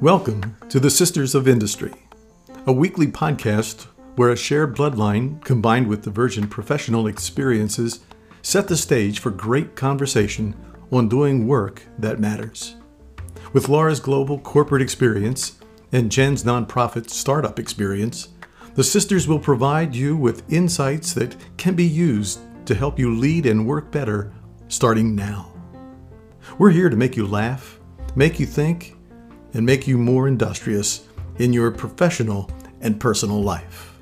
Welcome to the Sisters of Industry, a weekly podcast where a shared bloodline combined with divergent professional experiences set the stage for great conversation on doing work that matters. With Laura's global corporate experience and Jen's nonprofit startup experience, the sisters will provide you with insights that can be used to help you lead and work better starting now. We're here to make you laugh, make you think, and make you more industrious in your professional and personal life.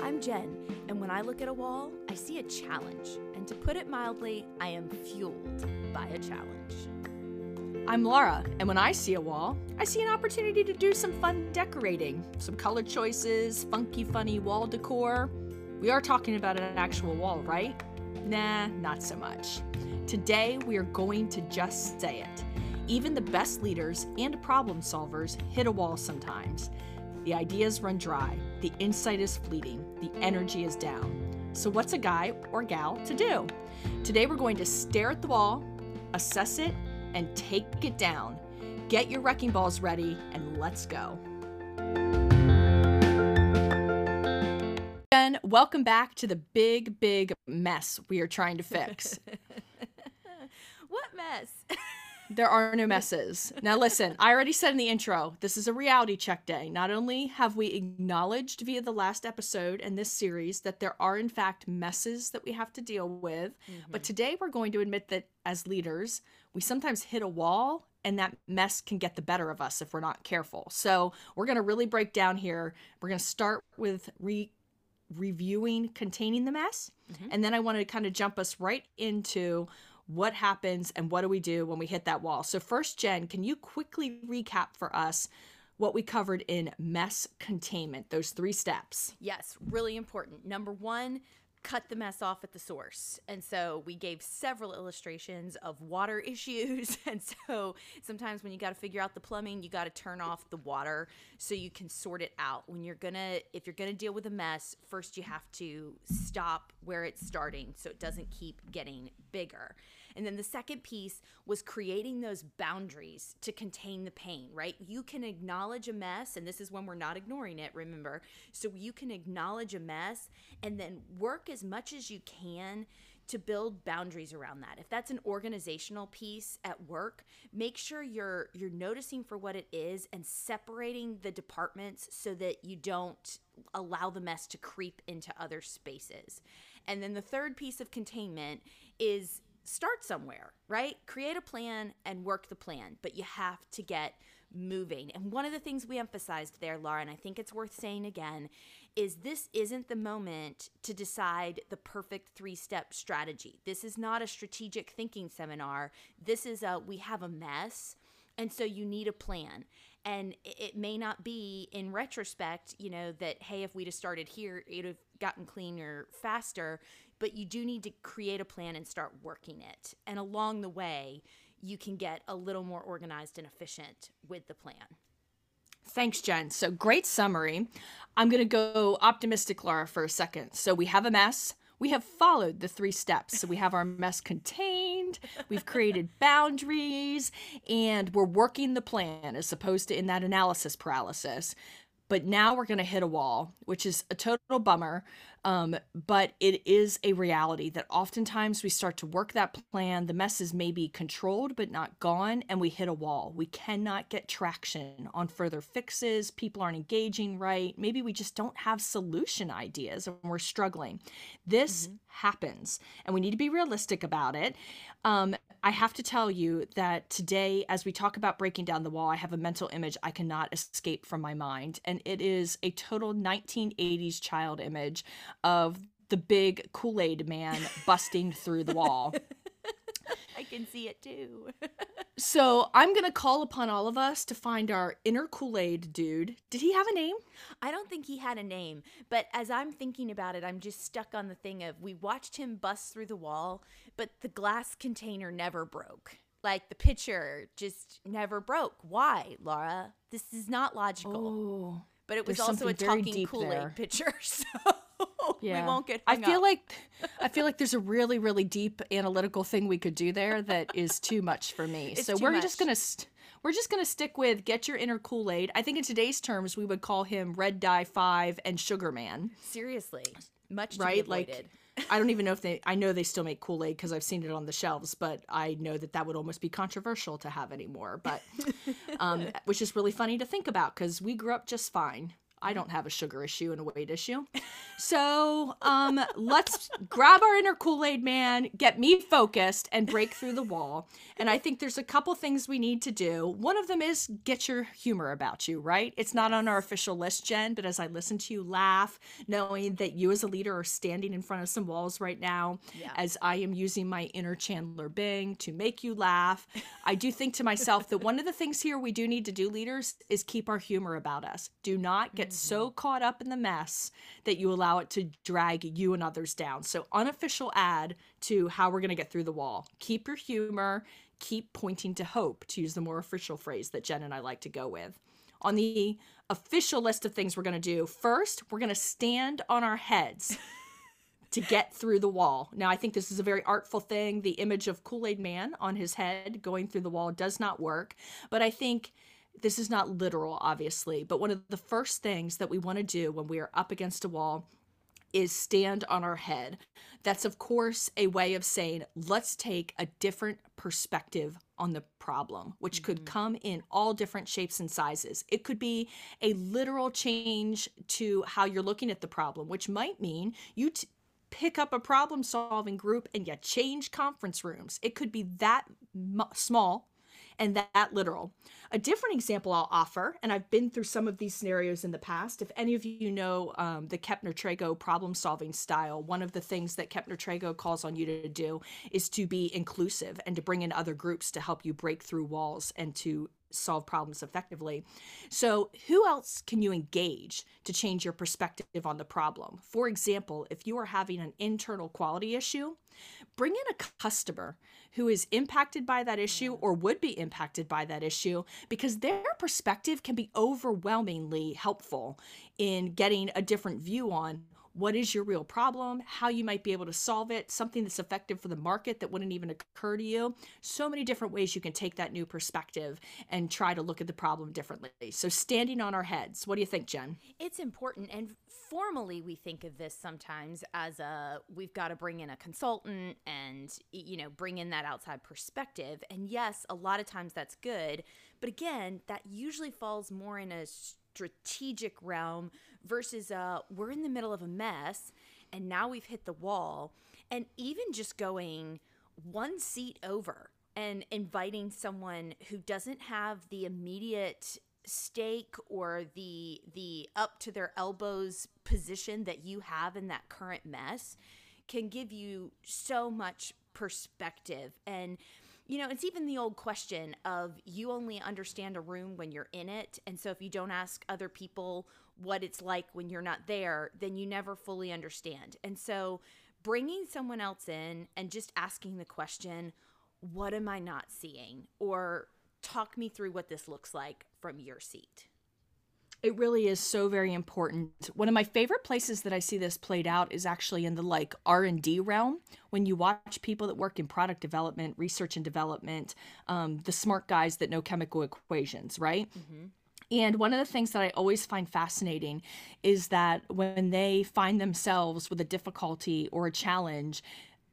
I'm Jen, and when I look at a wall, I see a challenge. And to put it mildly, I am fueled by a challenge. I'm Laura, and when I see a wall, I see an opportunity to do some fun decorating, some color choices, funky, funny wall decor. We are talking about an actual wall, right? Nah, not so much. Today, we are going to just say it. Even the best leaders and problem solvers hit a wall sometimes. The ideas run dry, the insight is fleeting, the energy is down. So, what's a guy or gal to do? Today, we're going to stare at the wall, assess it, and take it down. Get your wrecking balls ready and let's go. Jen, welcome back to the big, big mess we are trying to fix. What mess? there are no messes. Now, listen, I already said in the intro, this is a reality check day. Not only have we acknowledged via the last episode in this series that there are, in fact, messes that we have to deal with, but mm-hmm. today we're going to admit that as leaders, we sometimes hit a wall and that mess can get the better of us if we're not careful. So, we're going to really break down here. We're going to start with re reviewing containing the mess. Mm-hmm. And then I want to kind of jump us right into what happens and what do we do when we hit that wall. So, first, Jen, can you quickly recap for us what we covered in mess containment, those three steps? Yes, really important. Number one, cut the mess off at the source. And so we gave several illustrations of water issues. And so sometimes when you got to figure out the plumbing, you got to turn off the water so you can sort it out. When you're going to, if you're going to deal with a mess, first you have to stop where it's starting so it doesn't keep getting bigger. And then the second piece was creating those boundaries to contain the pain, right? You can acknowledge a mess, and this is when we're not ignoring it, remember. So you can acknowledge a mess and then work as much as you can to build boundaries around that. If that's an organizational piece at work, make sure you're you're noticing for what it is and separating the departments so that you don't allow the mess to creep into other spaces. And then the third piece of containment is start somewhere, right? Create a plan and work the plan, but you have to get moving. And one of the things we emphasized there, Laura, and I think it's worth saying again, is this isn't the moment to decide the perfect three step strategy. This is not a strategic thinking seminar. This is a we have a mess, and so you need a plan. And it- may not be in retrospect, you know, that, hey, if we'd have started here, it would have gotten cleaner faster. But you do need to create a plan and start working it. And along the way, you can get a little more organized and efficient with the plan. Thanks, Jen. So great summary. I'm going to go optimistic, Laura, for a second. So we have a mess. We have followed the three steps. So we have our mess contained, we've created boundaries, and we're working the plan as opposed to in that analysis paralysis. But now we're going to hit a wall, which is a total bummer. Um, but it is a reality that oftentimes we start to work that plan. The mess is maybe controlled but not gone, and we hit a wall. We cannot get traction on further fixes. People aren't engaging right. Maybe we just don't have solution ideas and we're struggling. This happens, and we need to be realistic about it. Um, I have to tell you that today, as we talk about breaking down the wall, I have a mental image I cannot escape from my mind. And it is a total 1980s child image of the big Kool Aid man busting through the wall. I can see it too. So I'm going to call upon all of us to find our inner Kool Aid dude. Did he have a name? I don't think he had a name, but as I'm thinking about it, I'm just stuck on the thing of we watched him bust through the wall, but the glass container never broke. Like the pitcher just never broke. Why, Laura? This is not logical. Oh, but it was also a talking Kool Aid pitcher, so yeah. we won't get. I feel up. like I feel like there's a really really deep analytical thing we could do there that is too much for me. It's so we're just gonna st- we're just gonna stick with get your inner Kool Aid. I think in today's terms we would call him Red Dye Five and Sugar Man. seriously, much to right? Like. I don't even know if they. I know they still make Kool Aid because I've seen it on the shelves, but I know that that would almost be controversial to have anymore. But, um, which is really funny to think about because we grew up just fine. I don't have a sugar issue and a weight issue. So um, let's grab our inner Kool Aid man, get me focused, and break through the wall. And I think there's a couple things we need to do. One of them is get your humor about you, right? It's not on our official list, Jen, but as I listen to you laugh, knowing that you as a leader are standing in front of some walls right now, Yeah. as I am using my inner Chandler Bing to make you laugh, I do think to myself that one of the things here we do need to do, leaders, is keep our humor about us. Do not get so mm-hmm. caught up in the mess that you allow it to drag you and others down. So, unofficial ad to how we're going to get through the wall. Keep your humor, keep pointing to hope, to use the more official phrase that Jen and I like to go with. On the official list of things we're going to do, first, we're going to stand on our heads to get through the wall. Now, I think this is a very artful thing. The image of Kool Aid Man on his head going through the wall does not work. But I think this is not literal, obviously. But one of the first things that we want to do when we are up against a wall is stand on our head. That's, of course, a way of saying, let's take a different perspective on the problem, which could mm-hmm. come in all different shapes and sizes. It could be a literal change to how you're looking at the problem, which might mean you t- pick up a problem solving group and you change conference rooms. It could be that m- small and that, that literal. A different example I'll offer, and I've been through some of these scenarios in the past. If any of you know um, the Kepner Tregoe problem solving style, one of the things that Kepner Tregoe calls on you to do is to be inclusive and to bring in other groups to help you break through walls and to solve problems effectively. So, who else can you engage to change your perspective on the problem? For example, if you are having an internal quality issue, bring in a customer who is impacted by that issue or would be impacted by that issue because their perspective can be overwhelmingly helpful in getting a different view on what is your real problem, how you might be able to solve it, something that's effective for the market that wouldn't even occur to you. So many different ways you can take that new perspective and try to look at the problem differently. So, standing on our heads, what do you think, Jen? It's important, and formally, we think of this sometimes as a we've got to bring in a consultant and you know bring in that outside perspective. And yes, a lot of times that's good, but again, that usually falls more in a strategic realm versus uh, we're in the middle of a mess, and now we've hit the wall, and even just going one seat over and inviting someone who doesn't have the immediate stake or the the up to their elbows position that you have in that current mess can give you so much perspective. And you know it's even the old question of you only understand a room when you're in it. And so if you don't ask other people what it's like when you're not there then you never fully understand. And so bringing someone else in and just asking the question what am i not seeing? or talk me through what this looks like from your seat It really is so very important. One of my favorite places that I see this played out is actually in the like R&D realm when you watch people that work in product development, research and development, um, the smart guys that know chemical equations, right? And one of the things that I always find fascinating is that when they find themselves with a difficulty or a challenge,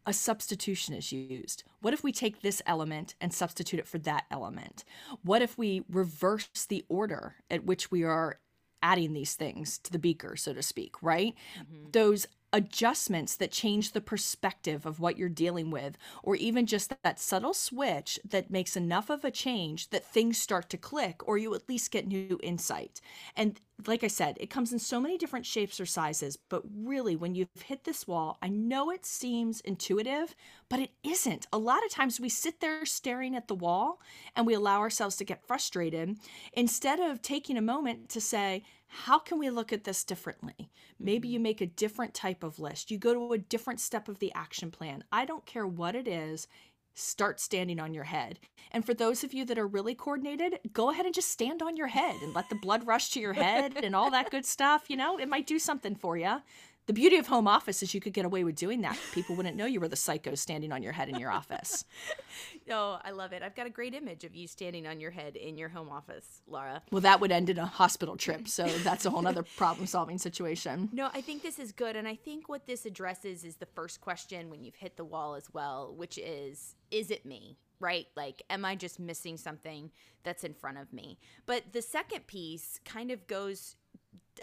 a substitution is used. What if we take this element and substitute it for that element? What if we reverse the order at which we are adding these things to the beaker, so to speak, right? Mm-hmm. Those adjustments that change the perspective of what you're dealing with, or even just that subtle switch that makes enough of a change that things start to click, or you at least get new insight. And like I said, it comes in so many different shapes or sizes, but really, when you've hit this wall, I know it seems intuitive, but it isn't. A lot of times we sit there staring at the wall and we allow ourselves to get frustrated instead of taking a moment to say, how can we look at this differently? Maybe mm-hmm. you make a different type of list. You go to a different step of the action plan. I don't care what it is. Start standing on your head. And for those of you that are really coordinated, go ahead and just stand on your head and let the blood rush to your head and all that good stuff. You know, it might do something for you. The beauty of home office is you could get away with doing that. People wouldn't know you were the psycho standing on your head in your office. oh, I love it. I've got a great image of you standing on your head in your home office, Laura. Well, that would end in a hospital trip. So that's a whole other problem solving situation. No, I think this is good. And I think what this addresses is the first question when you've hit the wall as well, which is is it me? right? Like, am I just missing something that's in front of me? But the second piece kind of goes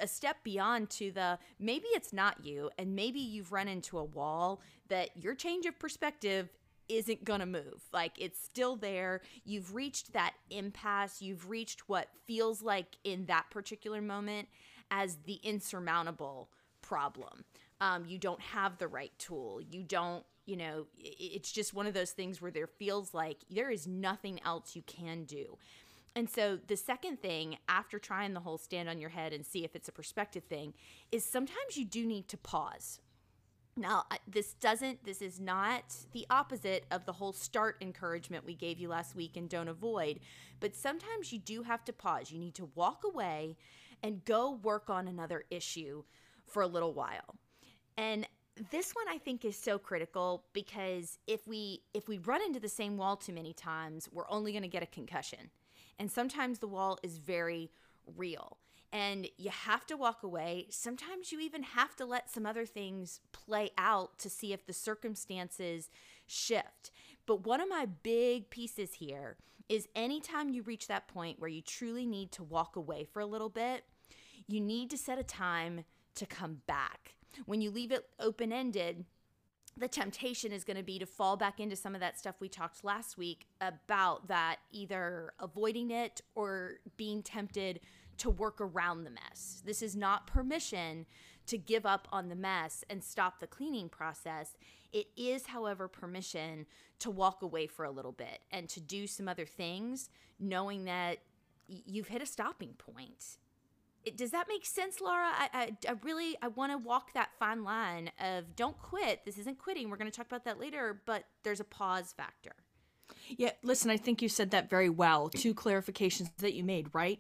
a step beyond to the maybe it's not you and maybe you've run into a wall that your change of perspective isn't going to move. Like it's still there. You've reached that impasse. You've reached what feels like in that particular moment as the insurmountable problem. Um, you don't have the right tool. You don't, you know, it's just one of those things where there feels like there is nothing else you can do. And so the second thing after trying the whole stand on your head and see if it's a perspective thing is sometimes you do need to pause. Now, this doesn't, this is not the opposite of the whole start encouragement we gave you last week and don't avoid, but sometimes you do have to pause. You need to walk away and go work on another issue for a little while. And this one I think is so critical because if we if we run into the same wall too many times, we're only going to get a concussion. And sometimes the wall is very real. And you have to walk away. Sometimes you even have to let some other things play out to see if the circumstances shift. But one of my big pieces here is anytime you reach that point where you truly need to walk away for a little bit, you need to set a time to come back. When you leave it open ended, the temptation is going to be to fall back into some of that stuff we talked last week about that either avoiding it or being tempted to work around the mess. This is not permission to give up on the mess and stop the cleaning process. It is, however, permission to walk away for a little bit and to do some other things, knowing that you've hit a stopping point does that make sense, Laura? I, I, I really I want to walk that fine line of don't quit. This isn't quitting. We're going to talk about that later, but there's a pause factor. Yeah, listen, I think you said that very well. Two clarifications that you made, right?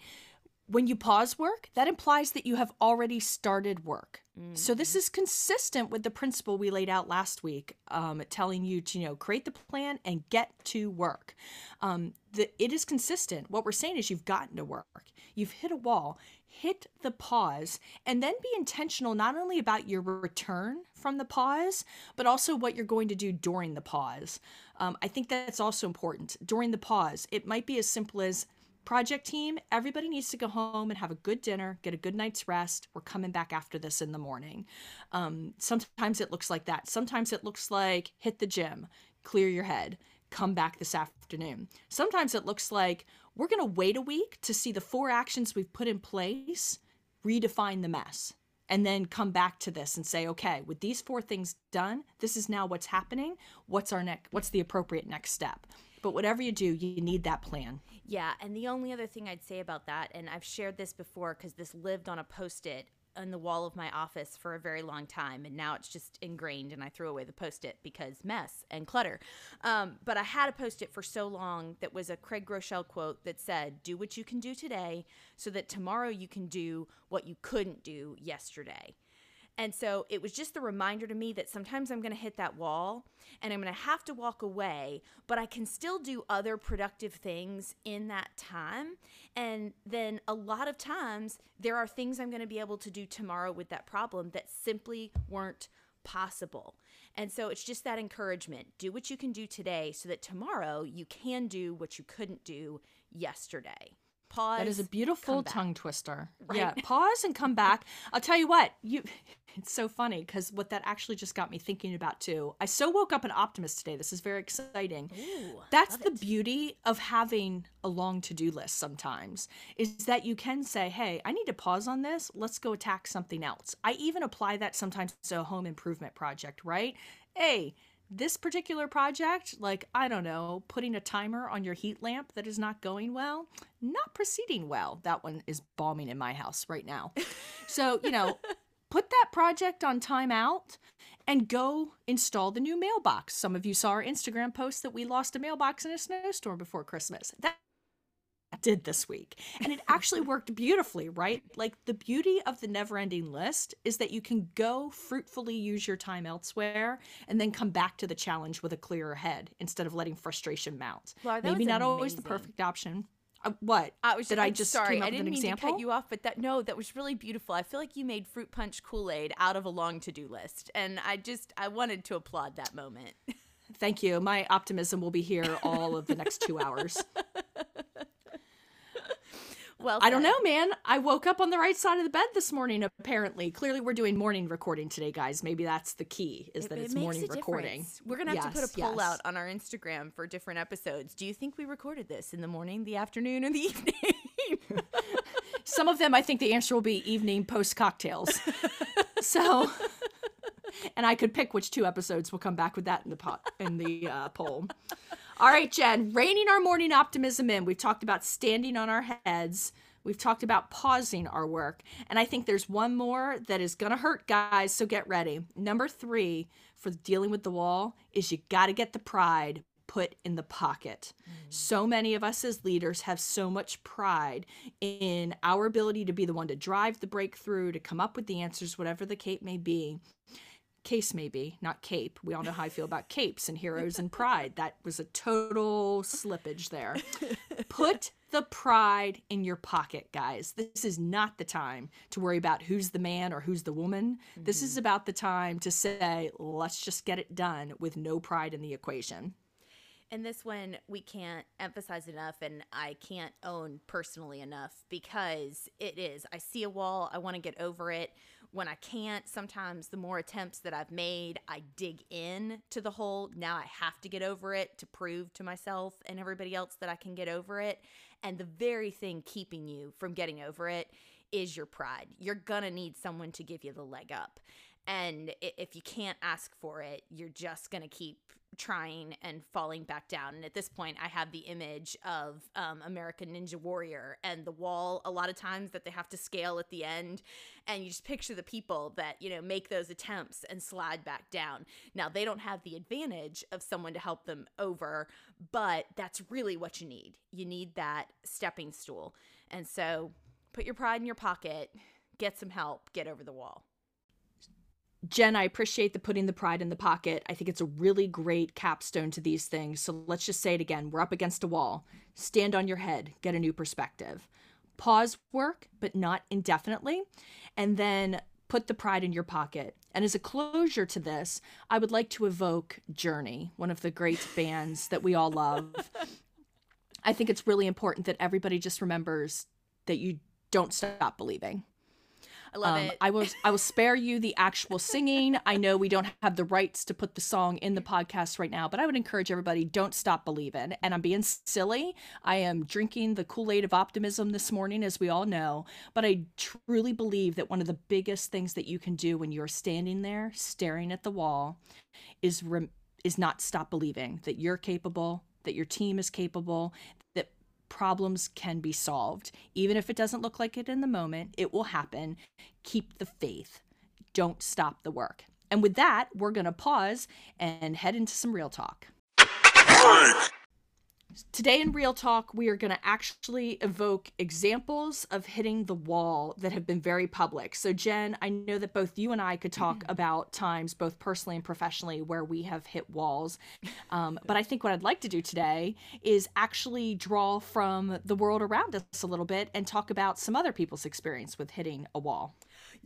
When you pause work, that implies that you have already started work. Mm-hmm. So this mm-hmm. is consistent with the principle we laid out last week, um, telling you to you know create the plan and get to work. Um, the, it is consistent. What we're saying is you've gotten to work. You've hit a wall hit the pause and then be intentional not only about your return from the pause, but also what you're going to do during the pause. Um, I think that's also important. During the pause, it might be as simple as project team, everybody needs to go home and have a good dinner, get a good night's rest. We're coming back after this in the morning. Um, sometimes it looks like that. Sometimes it looks like hit the gym, clear your head, come back this afternoon. Sometimes it looks like we're going to wait a week to see the four actions we've put in place redefine the mess and then come back to this and say okay with these four things done this is now what's happening. What's our next what's the appropriate next step? But whatever you do you need that plan. Yeah and the only other thing i'd say about that and i've shared this before because this lived on a post-it on the wall of my office for a very long time and now it's just ingrained and i threw away the post-it because mess and clutter. Um, but i had a post-it for so long that was a craig groeschel quote that said do what you can do today so that tomorrow you can do what you couldn't do yesterday and so it was just the reminder to me that sometimes I'm going to hit that wall and I'm going to have to walk away, but I can still do other productive things in that time. And then a lot of times there are things I'm going to be able to do tomorrow with that problem that simply weren't possible. And so it's just that encouragement do what you can do today so that tomorrow you can do what you couldn't do yesterday pause. That is a beautiful tongue twister. Right? Yeah, pause and come back. I'll tell you what, you it's so funny because what that actually just got me thinking about too. I so woke up an optimist today. This is very exciting. Ooh, That's the it. beauty of having a long to-do list sometimes is that you can say, "Hey, I need to pause on this. Let's go attack something else." I even apply that sometimes to a home improvement project, right? Hey, this particular project, like, I don't know, putting a timer on your heat lamp that is not going well, not proceeding well. That one is bombing in my house right now. so, you know, put that project on timeout and go install the new mailbox. Some of you saw our Instagram post that we lost a mailbox in a snowstorm before Christmas. That did this week. And it actually worked beautifully, right? Like the beauty of the never ending list is that you can go fruitfully use your time elsewhere and then come back to the challenge with a clearer head instead of letting frustration mount. That Maybe not always the perfect option. Uh, what? I was Did I'm I just sorry. came up I didn't an mean example? to cut you off, but that no, that was really beautiful. I feel like you made fruit punch Kool Aid out of a long to do list, and I just I wanted to applaud that moment. Thank you. My optimism will be here all of the next two hours. Well, I don't know, man. I woke up on the right side of the bed this morning, apparently. Clearly, we're doing morning recording today, guys. Maybe that's the key, is It- that it's makes morning recording. difference. We're gonna have to put a poll yes. out on our Instagram for different episodes. Do you think we recorded this in the morning, the afternoon, or the evening? Some of them, I think the answer will be evening post cocktails. so, and I could pick which two episodes. We'll come back with that in the pot in the uh, poll. All right, Jen, reining our morning optimism in. We've talked about standing on our heads. We've talked about pausing our work. And I think there's one more that is going to hurt, guys. So get ready. Number three for dealing with the wall is you got to get the pride put in the pocket. Mm. So many of us as leaders have so much pride in our ability to be the one to drive the breakthrough, to come up with the answers, whatever the cape may be case may be, not cape. We all know how I feel about capes and heroes and pride. That was a total slippage there. Put the pride in your pocket, guys. This is not the time to worry about who's the man or who's the woman. This is mm-hmm. about the time to say, let's just get it done with no pride in the equation. And this one we can't emphasize enough, and I can't own personally enough because it is. I see a wall, I want to get over it. When I can't, sometimes the more attempts that I've made, I dig in to the hole. Now I have to get over it to prove to myself and everybody else that I can get over it. And the very thing keeping you from getting over it is your pride. You're gonna need someone to give you the leg up. And if you can't ask for it, you're just going to keep trying and falling back down. And at this point, I have the image of um, American Ninja Warrior and the wall, a lot of times that they have to scale at the end. And you just picture the people that, you know, make those attempts and slide back down. Now, they don't have the advantage of someone to help them over, but that's really what you need. You need that stepping stool. And so put your pride in your pocket, get some help, get over the wall. Jen, I appreciate the putting the pride in the pocket. I think it's a really great capstone to these things. So let's just say it again. We're up against a wall. Stand on your head, get a new perspective. Pause work, but not indefinitely. And then put the pride in your pocket. And as a closure to this, I would like to evoke Journey, one of the great bands that we all love. I think it's really important that everybody just remembers that you don't stop believing. I love Um, it. I will I will spare you the actual singing. I know we don't have the rights to put the song in the podcast right now, but I would encourage everybody don't stop believing. And I'm being silly. I am drinking the Kool-Aid of optimism this morning as we all know, but I truly believe that one of the biggest things that you can do when you're standing there staring at the wall is rem- is not stop believing that you're capable, that your team is capable, problems can be solved. Even if it doesn't look like it in the moment, it will happen. Keep the faith. Don't stop the work. And with that, we're going to pause and head into some real talk. Today in Real Talk, we are going to actually evoke examples of hitting the wall that have been very public. So, Jen, I know that both you and I could talk about times, both personally and professionally, where we have hit walls. Um, but I think what I'd like to do today is actually draw from the world around us a little bit and talk about some other people's experience with hitting a wall.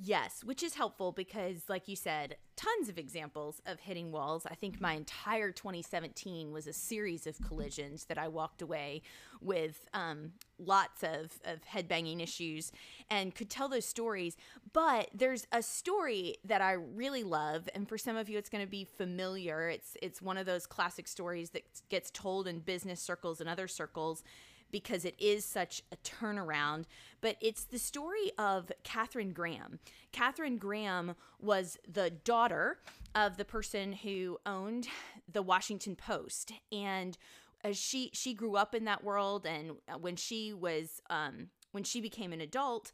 Yes, which is helpful because, like you said, tons of examples of hitting walls. I think my entire 2017 was a series of collisions that I walked away with um, lots of, of headbanging issues and could tell those stories. But there's a story that I really love, and for some of you, it's going to be familiar. It's it's one of those classic stories that gets told in business circles and other circles because it is such a turnaround. But it's the story of Katharine Graham. Katharine Graham was the daughter of the person who owned the Washington Post, and as she she grew up in that world, and when she was um, when she became an adult,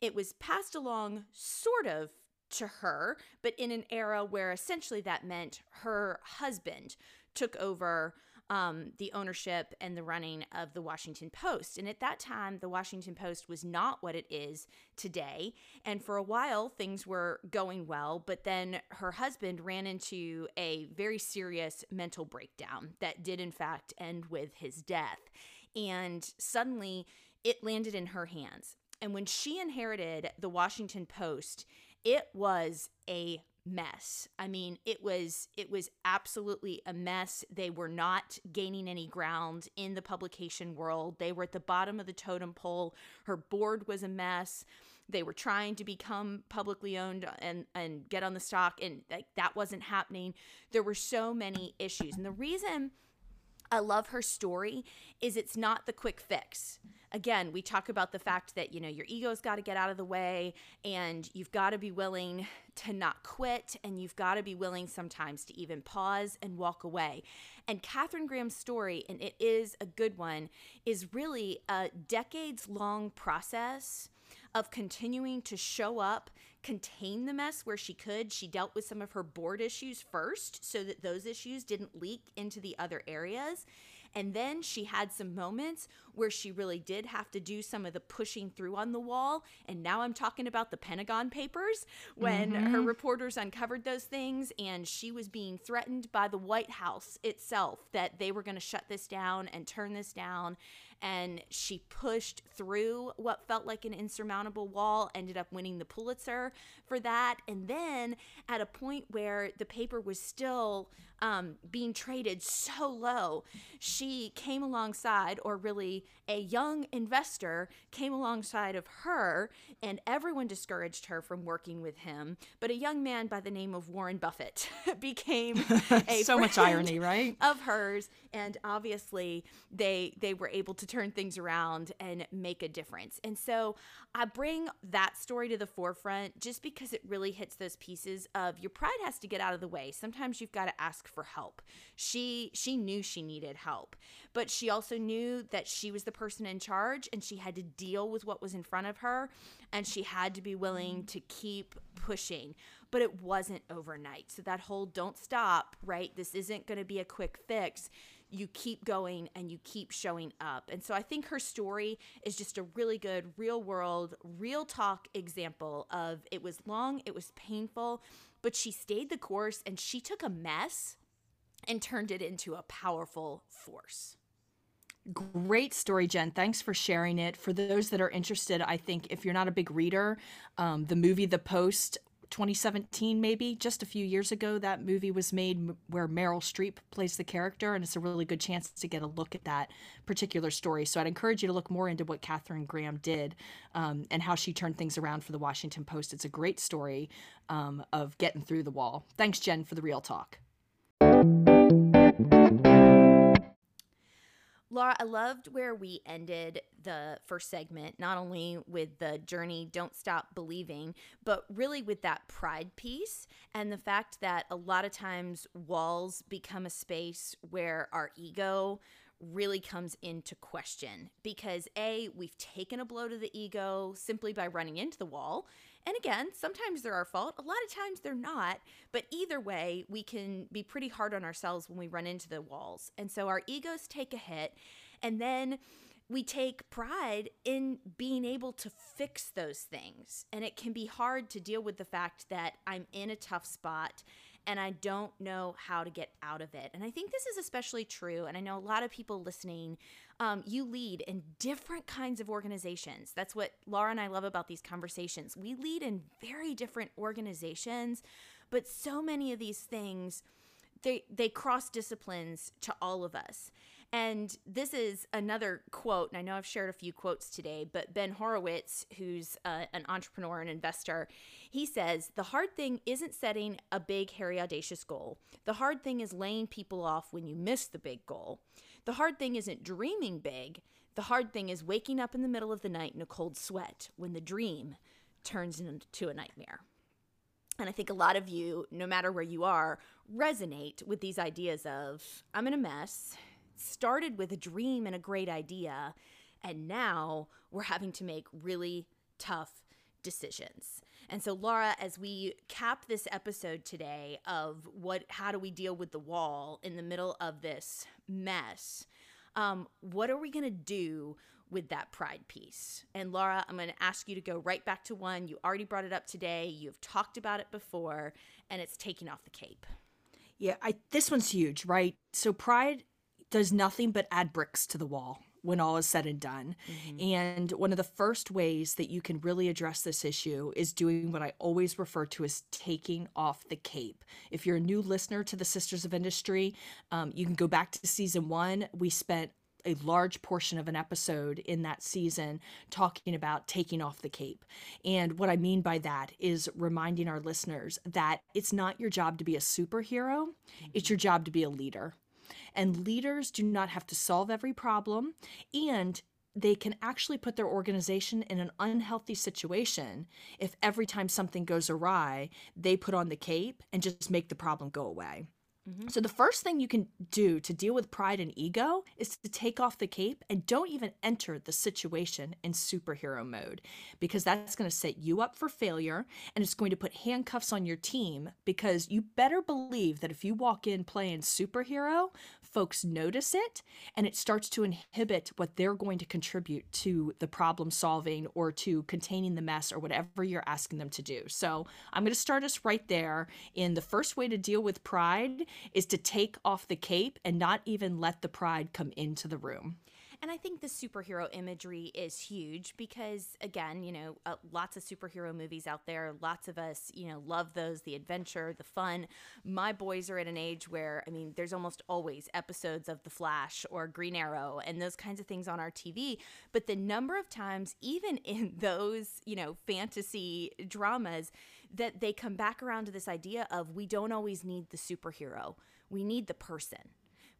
it was passed along sort of to her, but in an era where essentially that meant her husband took over um, the ownership and the running of the Washington Post. And at that time, the Washington Post was not what it is today. And for a while, things were going well. But then her husband ran into a very serious mental breakdown that did, in fact, end with his death. And suddenly, it landed in her hands. And when she inherited the Washington Post, it was a mess. I mean, it was it was absolutely a mess. They were not gaining any ground in the publication world. They were at the bottom of the totem pole. Her board was a mess. They were trying to become publicly owned and and get on the stock and like that wasn't happening. There were so many issues. And the reason I love her story is it's not the quick fix again, we talk about the fact that, you know, your ego's got to get out of the way and you've got to be willing to not quit and you've got to be willing sometimes to even pause and walk away. And Katharine Graham's story, and it is a good one, is really a decades long process of continuing to show up, contain the mess where she could. She dealt with some of her board issues first so that those issues didn't leak into the other areas. And then she had some moments where she really did have to do some of the pushing through on the wall. And now I'm talking about the Pentagon Papers when mm-hmm. her reporters uncovered those things and she was being threatened by the White House itself that they were going to shut this down and turn this down and she pushed through what felt like an insurmountable wall, ended up winning the Pulitzer for that. And then at a point where the paper was still um, being traded so low, she came alongside, or really a young investor came alongside of her, and everyone discouraged her from working with him. But a young man by the name of Warren Buffett became a so much irony, right? Of hers, and obviously they they were able to turn things around and make a difference. And so I bring that story to the forefront just because it really hits those pieces of your pride has to get out of the way. Sometimes you've got to ask for help. She she knew she needed help, but she also knew that she was the person in charge and she had to deal with what was in front of her and she had to be willing to keep pushing but it wasn't overnight. So that whole don't stop, right? This isn't going to be a quick fix you keep going and you keep showing up. And so I think her story is just a really good real world, real talk example of it was long, it was painful, but she stayed the course and she took a mess and turned it into a powerful force. Great story, Jen. Thanks for sharing it. For those that are interested, I think if you're not a big reader, um, the movie The Post 2017 maybe just a few years ago that movie was made where meryl streep plays the character and it's a really good chance to get a look at that particular story so i'd encourage you to look more into what Katharine graham did um, and how she turned things around for the washington post it's a great story um, of getting through the wall thanks jen for the real talk Laura, I loved where we ended the first segment, not only with the journey, don't stop believing, but really with that pride piece and the fact that a lot of times walls become a space where our ego really comes into question because A, we've taken a blow to the ego simply by running into the wall. And again, sometimes they're our fault, a lot of times they're not. But either way, we can be pretty hard on ourselves when we run into the walls. And so our egos take a hit. And then we take pride in being able to fix those things. And it can be hard to deal with the fact that I'm in a tough spot and I don't know how to get out of it. And I think this is especially true. And I know a lot of people listening, um, you lead in different kinds of organizations. That's what Laura and I love about these conversations. We lead in very different organizations, but so many of these things. They, they cross disciplines to all of us. And this is another quote, and I know I've shared a few quotes today, but Ben Horowitz, who's uh, an entrepreneur and investor, he says, The hard thing isn't setting a big, hairy, audacious goal. The hard thing is laying people off when you miss the big goal. The hard thing isn't dreaming big. The hard thing is waking up in the middle of the night in a cold sweat when the dream turns into a nightmare. And I think a lot of you, no matter where you are, resonate with these ideas of I'm in a mess started with a dream and a great idea, and now we're having to make really tough decisions. And so Laura, as we cap this episode today of what how do we deal with the wall in the middle of this mess, um, what are we gonna do with that pride piece? And Laura, I'm gonna ask you to go right back to one. You already brought it up today, you've talked about it before, and it's taking off the cape. Yeah, I this one's huge, right? So pride does nothing but add bricks to the wall when all is said and done. And one of the first ways that you can really address this issue is doing what I always refer to as taking off the cape. If you're a new listener to the Sisters of Industry, um, you can go back to season one. We spent a large portion of an episode in that season talking about taking off the cape. And what I mean by that is reminding our listeners that it's not your job to be a superhero, it's your job to be a leader. And leaders do not have to solve every problem, and they can actually put their organization in an unhealthy situation if every time something goes awry, they put on the cape and just make the problem go away. Mm-hmm. So, the first thing you can do to deal with pride and ego is to take off the cape and don't even enter the situation in superhero mode because that's going to set you up for failure and it's going to put handcuffs on your team because you better believe that if you walk in playing superhero, folks notice it and it starts to inhibit what they're going to contribute to the problem solving or to containing the mess or whatever you're asking them to do. So, I'm going to start us right there in the first way to deal with pride is to take off the cape and not even let the pride come into the room. And I think the superhero imagery is huge because, again, you know, uh, lots of superhero movies out there. Lots of us, you know, love those the adventure, the fun. My boys are at an age where, I mean, there's almost always episodes of The Flash or Green Arrow and those kinds of things on our TV. But the number of times, even in those, you know, fantasy dramas, that they come back around to this idea of we don't always need the superhero, we need the person.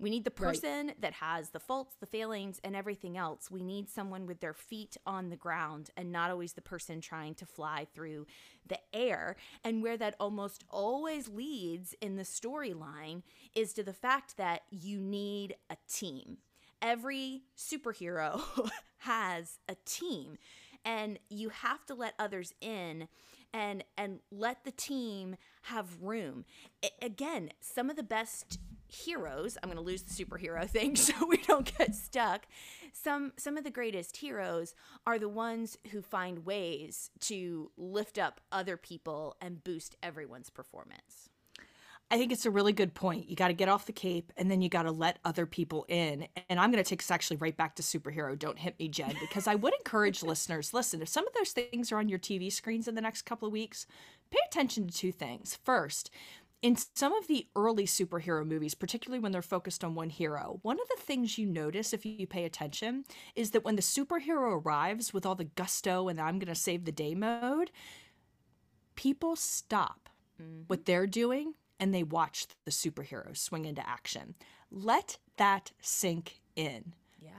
We need the Right. person that has the faults, the failings, and everything else. We need someone with their feet on the ground and not always the person trying to fly through the air. And where that almost always leads in the storyline is to the fact that you need a team. Every superhero has a team, and you have to let others in and and let the team have room. I- again, some of the best heroes, I'm going to lose the superhero thing so we don't get stuck. Some some of the greatest heroes are the ones who find ways to lift up other people and boost everyone's performance. I think it's a really good point. You got to get off the cape and then you got to let other people in. And I'm going to take us actually right back to superhero. Don't hit me, Jen, because I would encourage listeners listen, if some of those things are on your TV screens in the next couple of weeks, pay attention to two things. First, in some of the early superhero movies, particularly when they're focused on one hero, one of the things you notice if you pay attention is that when the superhero arrives with all the gusto and I'm going to save the day mode, people stop mm-hmm. what they're doing and they watch the superhero swing into action. Let that sink in. Yeah.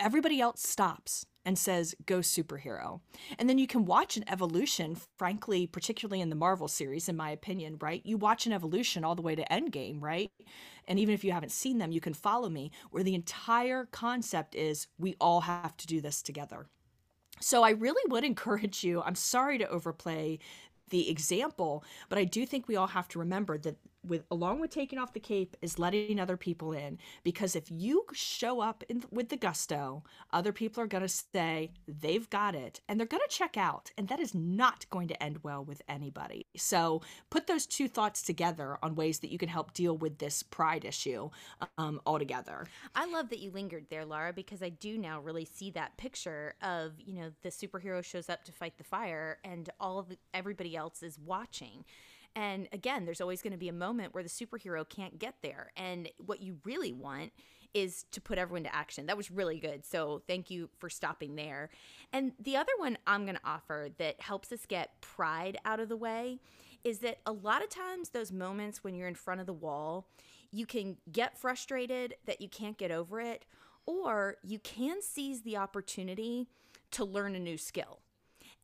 Everybody else stops and says, go superhero. And then you can watch an evolution, frankly, particularly in the Marvel series, in my opinion, right? You watch an evolution all the way to Endgame, right? And even if you haven't seen them, you can follow me, where the entire concept is we all have to do this together. So I really would encourage you. I'm sorry to overplay the example, but I do think we all have to remember that with along with taking off the cape is letting other people in because if you show up in, with the gusto, other people are going to say they've got it and they're going to check out and that is not going to end well with anybody. So put those two thoughts together on ways that you can help deal with this pride issue um, altogether. I love that you lingered there, Laura, because I do now really see that picture of, you know, the superhero shows up to fight the fire and all of the, everybody else is watching. And again, there's always going to be a moment where the superhero can't get there. And what you really want is to put everyone to action. That was really good. So thank you for stopping there. And the other one I'm going to offer that helps us get pride out of the way is that a lot of times those moments when you're in front of the wall, you can get frustrated that you can't get over it, or you can seize the opportunity to learn a new skill.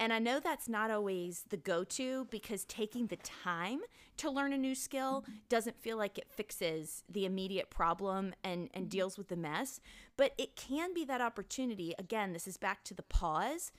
And I know that's not always the go to because taking the time to learn a new skill doesn't feel like it fixes the immediate problem and, and mm-hmm. deals with the mess. But it can be that opportunity. Again, this is back to the pause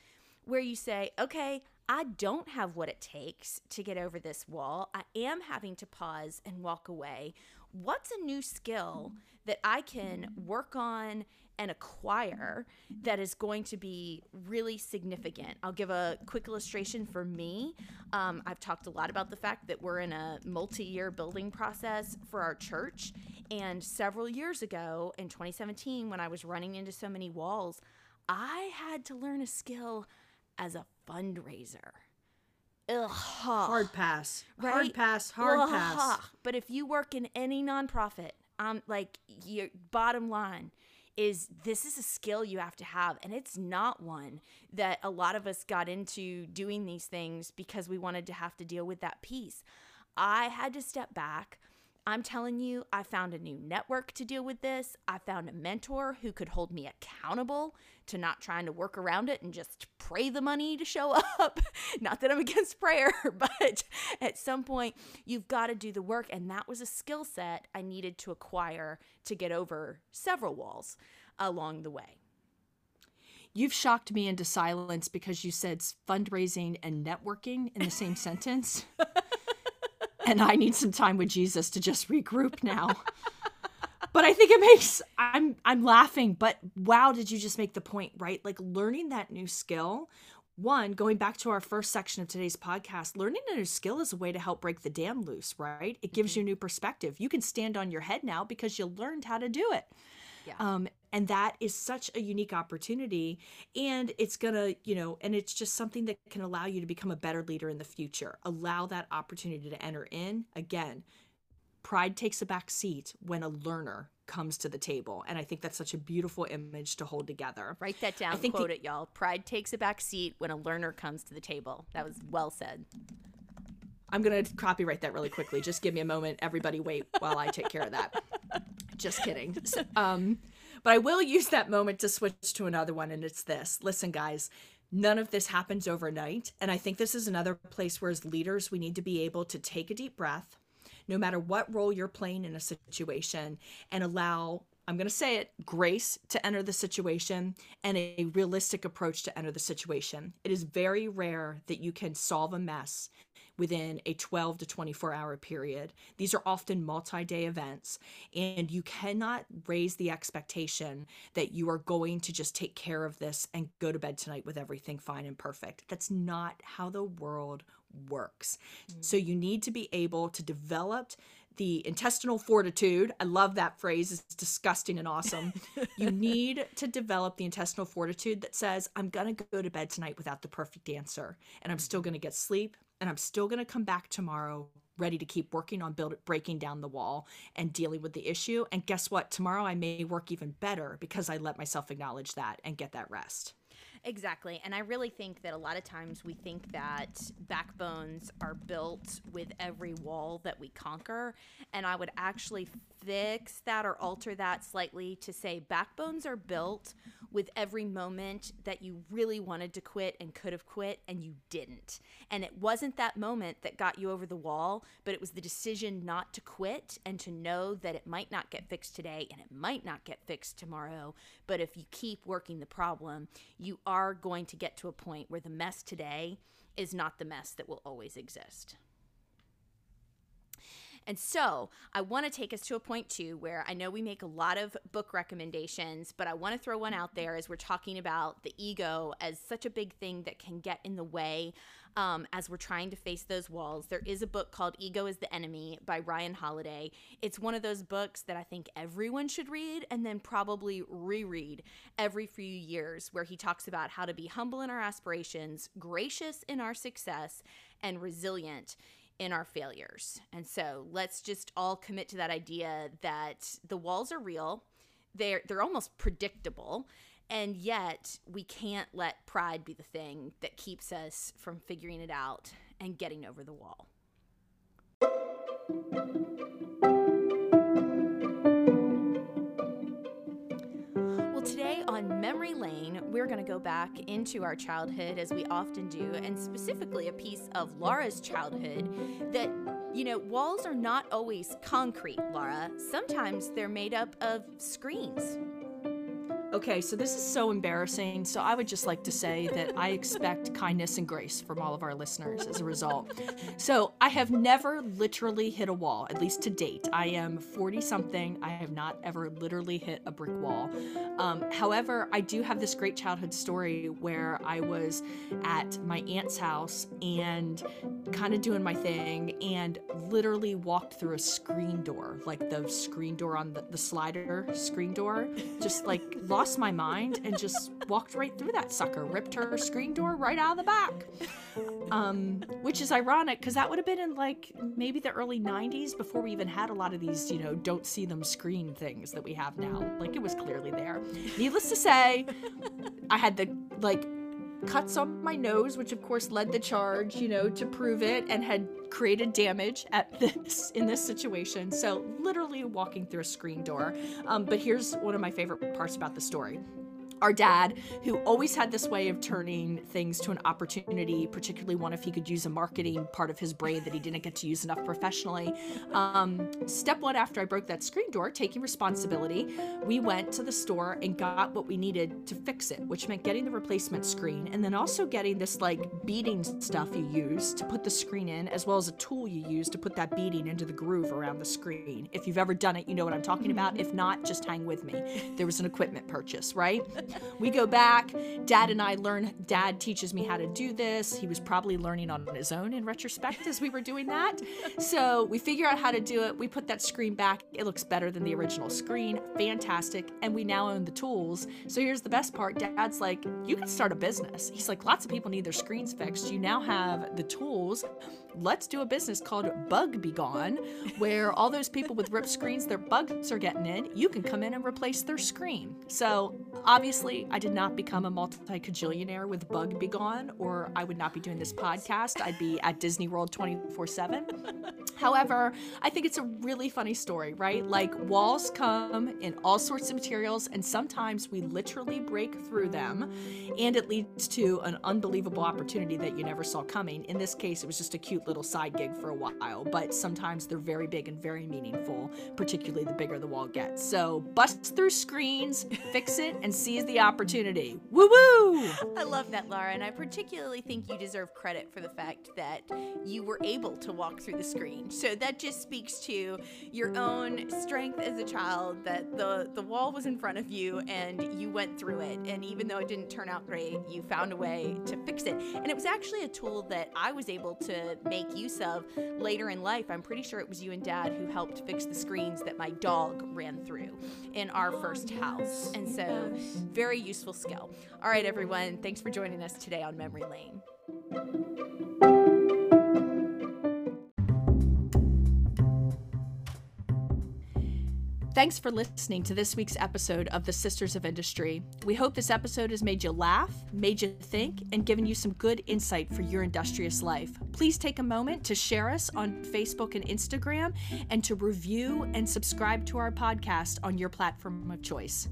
where you say, okay, I don't have what it takes to get over this wall. I am having to pause and walk away. What's a new skill that I can work on and acquire that is going to be really significant. I'll give a quick illustration for me. Um, I've talked a lot about the fact that we're in a multi year building process for our church. And several years ago in 2017, when I was running into so many walls, I had to learn a skill as a fundraiser. Ugh. Hard pass. Right? Hard pass. Hard Ugh. pass. But if you work in any nonprofit, um, like your bottom line is this is a skill you have to have, and it's not one that a lot of us got into doing these things because we wanted to have to deal with that piece. I had to step back. I'm telling you, I found a new network to deal with this. I found a mentor who could hold me accountable to not trying to work around it and just pray the money to show up. not that I'm against prayer, but at some point, you've got to do the work. And that was a skill set I needed to acquire to get over several walls along the way. You've shocked me into silence because you said fundraising and networking in the same sentence. And I need some time with Jesus to just regroup now. but I think it makes I'm I'm laughing, but wow, did you just make the point, right? Like learning that new skill. One, going back to our first section of today's podcast, learning a new skill is a way to help break the dam loose, right? It gives you a new perspective. You can stand on your head now because you learned how to do it. Yeah. Um, and that is such a unique opportunity. And it's going to, you know, and it's just something that can allow you to become a better leader in the future. Allow that opportunity to enter in. Again, pride takes a back seat when a learner comes to the table. And I think that's such a beautiful image to hold together. Write that down, I think quote the- it, y'all. Pride takes a back seat when a learner comes to the table. That was well said. I'm going to copyright that really quickly. Just give me a moment. Everybody wait while I take care of that. Just kidding. So, um, but I will use that moment to switch to another one, and it's this. Listen, guys, none of this happens overnight. And I think this is another place where, as leaders, we need to be able to take a deep breath, no matter what role you're playing in a situation, and allow I'm going to say it grace to enter the situation and a realistic approach to enter the situation. It is very rare that you can solve a mess within a 12 to 24 hour period. These are often multi day events, and you cannot raise the expectation that you are going to just take care of this and go to bed tonight with everything fine and perfect. That's not how the world works. Mm. So you need to be able to develop the intestinal fortitude. I love that phrase. It's disgusting and awesome. you need to develop the intestinal fortitude that says, I'm going to go to bed tonight without the perfect answer, and I'm still mm-hmm. going to get sleep, and I'm still going to come back tomorrow ready to keep working on build, breaking down the wall and dealing with the issue. And guess what? Tomorrow I may work even better because I let myself acknowledge that and get that rest. Exactly. And I really think that a lot of times we think that backbones are built with every wall that we conquer. And I would actually fix that or alter that slightly to say backbones are built with every moment that you really wanted to quit and could have quit and you didn't. And it wasn't that moment that got you over the wall, but it was the decision not to quit and to know that it might not get fixed today and it might not get fixed tomorrow. But if you keep working the problem, you are going to get to a point where the mess today is not the mess that will always exist. And so I want to take us to a point too where I know we make a lot of book recommendations, but I want to throw one out there as we're talking about the ego as such a big thing that can get in the way um, as we're trying to face those walls. There is a book called Ego is the Enemy by Ryan Holiday. It's one of those books that I think everyone should read and then probably reread every few years, where he talks about how to be humble in our aspirations, gracious in our success, and resilient in our failures. And so let's just all commit to that idea that the walls are real. They're they're almost predictable. And yet we can't let pride be the thing that keeps us from figuring it out and getting over the wall. Well, today on Memory Lane, we're going to go back into our childhood as we often do, and specifically a piece of Laura's childhood that, you know, walls are not always concrete, Laura. Sometimes they're made up of screens. Okay, so this is so embarrassing. So I would just like to say that I expect kindness and grace from all of our listeners as a result. So I have never literally hit a wall, at least to date. I am 40 something. I have not ever literally hit a brick wall. Um, however, I do have this great childhood story where I was at my aunt's house and kind of doing my thing and literally walked through a screen door, like the screen door on the, the slider screen door, just like lost my mind and just walked right through that sucker, ripped her screen door right out of the back. Um, which is ironic because that would have been in like maybe the early 90s before we even had a lot of these, you know, don't see them screen things that we have now. Like it was clearly there. Needless to say, I had the like cuts on my nose, which of course led the charge, you know, to prove it and had created damage at this in this situation. So literally walking through a screen door. Um, but here's one of my favorite parts about the story our dad, who always had this way of turning things to an opportunity, particularly one if he could use a marketing part of his brain that he didn't get to use enough professionally. Um, step one after I broke that screen door, taking responsibility, we went to the store and got what we needed to fix it, which meant getting the replacement screen and then also getting this like beading stuff you use to put the screen in, as well as a tool you use to put that beading into the groove around the screen. If you've ever done it, you know what I'm talking about. If not, just hang with me. There was an equipment purchase, right? We go back. Dad and I learn, Dad teaches me how to do this. He was probably learning on his own in retrospect as we were doing that. So we figure out how to do it. We put that screen back. It looks better than the original screen. Fantastic. And we now own the tools. So here's the best part Dad's like, you can start a business. He's like, lots of people need their screens fixed. You now have the tools let's do a business called Bug Be Gone, where all those people with ripped screens, their bugs are getting in. You can come in and replace their screen. So obviously, I did not become a multi cajillionaire with Bug Be Gone, or I would not be doing this podcast. I'd be at Disney World 24 7. However, I think it's a really funny story, right? Like walls come in all sorts of materials, and sometimes we literally break through them, and it leads to an unbelievable opportunity that you never saw coming. In this case, it was just a cute little side gig for a while, but sometimes they're very big and very meaningful, particularly the bigger the wall gets. So bust through screens, fix it, and seize the opportunity. Woo woo! I love that, Laura, and I particularly think you deserve credit for the fact that you were able to walk through the screen. So that just speaks to your own strength as a child that the, the wall was in front of you and you went through it. And even though it didn't turn out great, you found a way to fix it. And it was actually a tool that I was able to make use of later in life. I'm pretty sure it was you and dad who helped fix the screens that my dog ran through in our first house. And so, very useful skill. All right, everyone, thanks for joining us today on Memory Lane. Thanks for listening to this week's episode of the Sisters of Industry. We hope this episode has made you laugh, made you think, and given you some good insight for your industrious life. Please take a moment to share us on Facebook and Instagram and to review and subscribe to our podcast on your platform of choice.